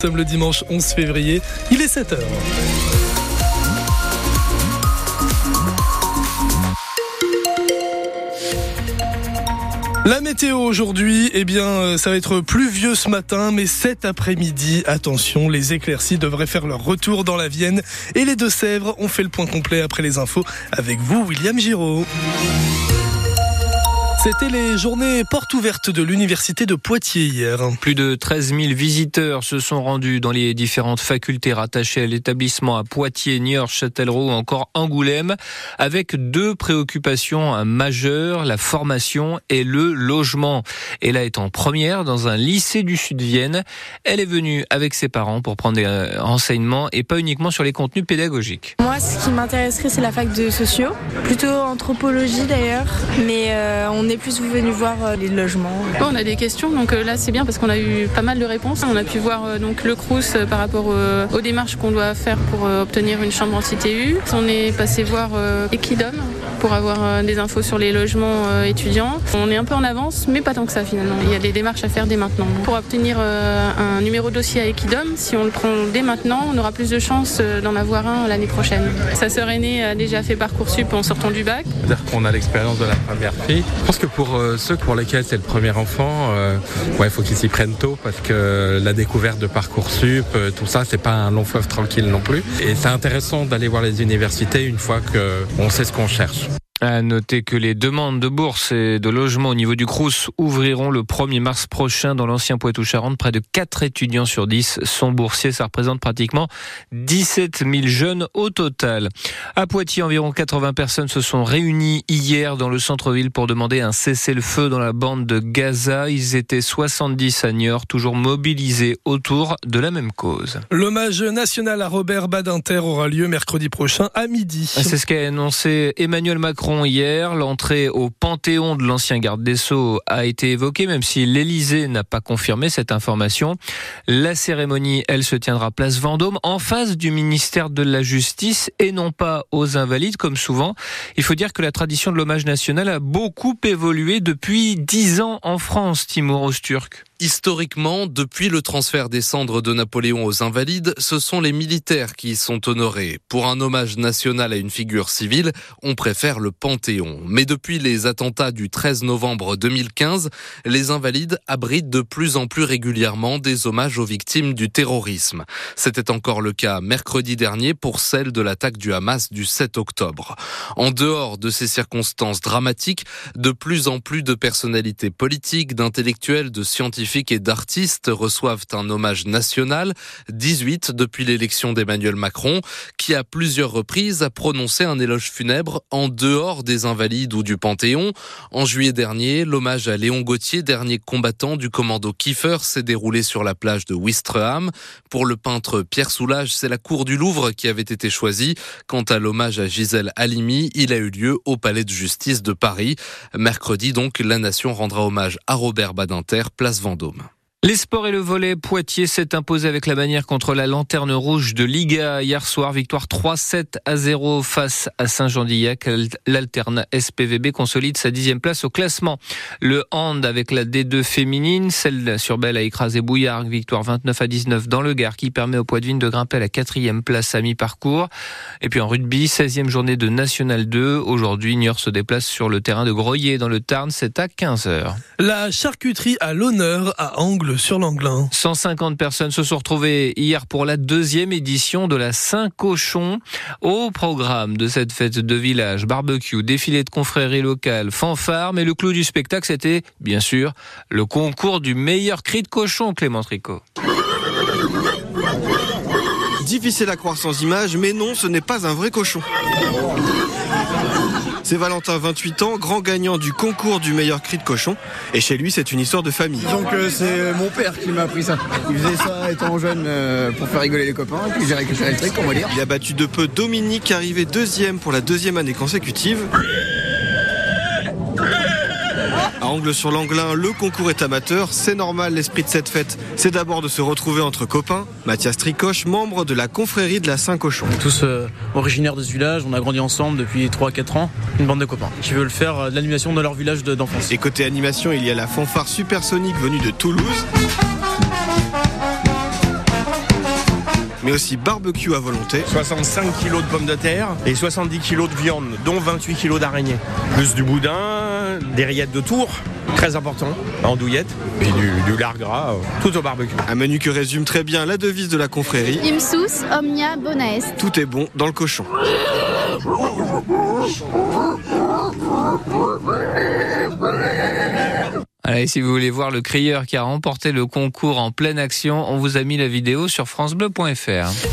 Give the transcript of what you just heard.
Nous sommes le dimanche 11 février, il est 7h. La météo aujourd'hui, eh bien, euh, ça va être pluvieux ce matin, mais cet après-midi, attention, les éclaircies devraient faire leur retour dans la Vienne et les Deux-Sèvres. ont fait le point complet après les infos avec vous, William Giraud. C'était les journées portes ouvertes de l'université de Poitiers hier. Plus de 13 000 visiteurs se sont rendus dans les différentes facultés rattachées à l'établissement à Poitiers, Niort, Châtellerault ou encore Angoulême, avec deux préoccupations majeures, la formation et le logement. Et là est en première dans un lycée du sud de Vienne. Elle est venue avec ses parents pour prendre des euh, renseignements et pas uniquement sur les contenus pédagogiques. Moi, ce qui m'intéresserait, c'est la fac de sociaux, plutôt anthropologie d'ailleurs, mais euh, on est plus venu voir euh, les logements. on a des questions, donc euh, là c'est bien parce qu'on a eu pas mal de réponses. On a pu voir euh, donc le Crous par rapport aux démarches qu'on doit faire pour obtenir une chambre en CTU. On est passé voir Equidom pour avoir des infos sur les logements étudiants. On est un peu en avance, mais pas tant que ça finalement. Il y a des démarches à faire dès maintenant. Pour obtenir un numéro de dossier à Equidom, si on le prend dès maintenant, on aura plus de chances d'en avoir un l'année prochaine. Sa sœur aînée a déjà fait Parcoursup en sortant du bac. C'est-à-dire qu'on a l'expérience de la première fille. Je que pour euh, ceux pour lesquels c'est le premier enfant, euh, ouais, il faut qu'ils s'y prennent tôt parce que la découverte de Parcoursup, euh, tout ça, c'est pas un long fleuve tranquille non plus. Et c'est intéressant d'aller voir les universités une fois qu'on sait ce qu'on cherche. À noter que les demandes de bourse et de logement au niveau du Crous ouvriront le 1er mars prochain dans l'ancien Poitou-Charentes. Près de 4 étudiants sur 10 sont boursiers. Ça représente pratiquement 17 000 jeunes au total. À Poitiers, environ 80 personnes se sont réunies hier dans le centre-ville pour demander un cessez-le-feu dans la bande de Gaza. Ils étaient 70 à Niort, toujours mobilisés autour de la même cause. L'hommage national à Robert Badinter aura lieu mercredi prochain à midi. C'est ce qu'a annoncé Emmanuel Macron hier. L'entrée au Panthéon de l'ancien garde des Sceaux a été évoquée, même si l'Élysée n'a pas confirmé cette information. La cérémonie, elle, se tiendra place Vendôme, en face du ministère de la Justice et non pas aux Invalides, comme souvent. Il faut dire que la tradition de l'hommage national a beaucoup évolué depuis dix ans en France, Timur Osturk. Historiquement, depuis le transfert des cendres de Napoléon aux Invalides, ce sont les militaires qui y sont honorés. Pour un hommage national à une figure civile, on préfère le Panthéon. Mais depuis les attentats du 13 novembre 2015, les Invalides abritent de plus en plus régulièrement des hommages aux victimes du terrorisme. C'était encore le cas mercredi dernier pour celle de l'attaque du Hamas du 7 octobre. En dehors de ces circonstances dramatiques, de plus en plus de personnalités politiques, d'intellectuels, de scientifiques, et d'artistes reçoivent un hommage national, 18 depuis l'élection d'Emmanuel Macron, qui à plusieurs reprises a prononcé un éloge funèbre en dehors des Invalides ou du Panthéon. En juillet dernier, l'hommage à Léon Gauthier, dernier combattant du commando Kiefer, s'est déroulé sur la plage de Wistreham. Pour le peintre Pierre Soulages, c'est la cour du Louvre qui avait été choisie. Quant à l'hommage à Gisèle Halimi, il a eu lieu au Palais de Justice de Paris. Mercredi donc, la nation rendra hommage à Robert Badinter, place Vendôme. Vendôme. Les sports et le volet, Poitiers s'est imposé avec la manière contre la lanterne rouge de Liga hier soir. Victoire 3-7 à 0 face à Saint-Jean-d'Illac. L'alterne SPVB consolide sa dixième place au classement. Le hand avec la D2 féminine, celle sur Belle a écrasé Bouillard. Victoire 29 à 19 dans le Gard qui permet au Poitvin de grimper à la quatrième place à mi-parcours. Et puis en rugby, 16e journée de National 2. Aujourd'hui, Niort se déplace sur le terrain de Groyer dans le Tarn. C'est à 15h. La charcuterie à l'honneur à Angle sur l'Anglin. 150 personnes se sont retrouvées hier pour la deuxième édition de la Saint-Cochon. Au programme de cette fête de village, barbecue, défilé de confréries locales, fanfare, mais le clou du spectacle, c'était, bien sûr, le concours du meilleur cri de cochon, Clément Tricot. Difficile à croire sans image, mais non, ce n'est pas un vrai cochon. C'est Valentin, 28 ans, grand gagnant du concours du meilleur cri de cochon. Et chez lui, c'est une histoire de famille. Donc c'est mon père qui m'a appris ça. Il faisait ça étant jeune euh, pour faire rigoler les copains. Et puis j'ai récupéré le truc, on va dire. Il a battu de peu Dominique, arrivé deuxième pour la deuxième année consécutive. Angle sur l'Anglin, le concours est amateur. C'est normal, l'esprit de cette fête, c'est d'abord de se retrouver entre copains. Mathias Tricoche, membre de la confrérie de la Saint-Cochon. Tous euh, originaires de ce village, on a grandi ensemble depuis 3-4 ans, une bande de copains qui veulent faire euh, de l'animation dans leur village d'enfance. Et côté animation, il y a la fanfare supersonique venue de Toulouse. Mais aussi barbecue à volonté. 65 kg de pommes de terre et 70 kg de viande, dont 28 kg d'araignées. Plus du boudin, des rillettes de tour, très important, en douillette, et du, du lard gras, euh, tout au barbecue. Un menu que résume très bien la devise de la confrérie. Imsus omnia bona est. Tout est bon dans le cochon. Allez, si vous voulez voir le crieur qui a remporté le concours en pleine action, on vous a mis la vidéo sur francebleu.fr.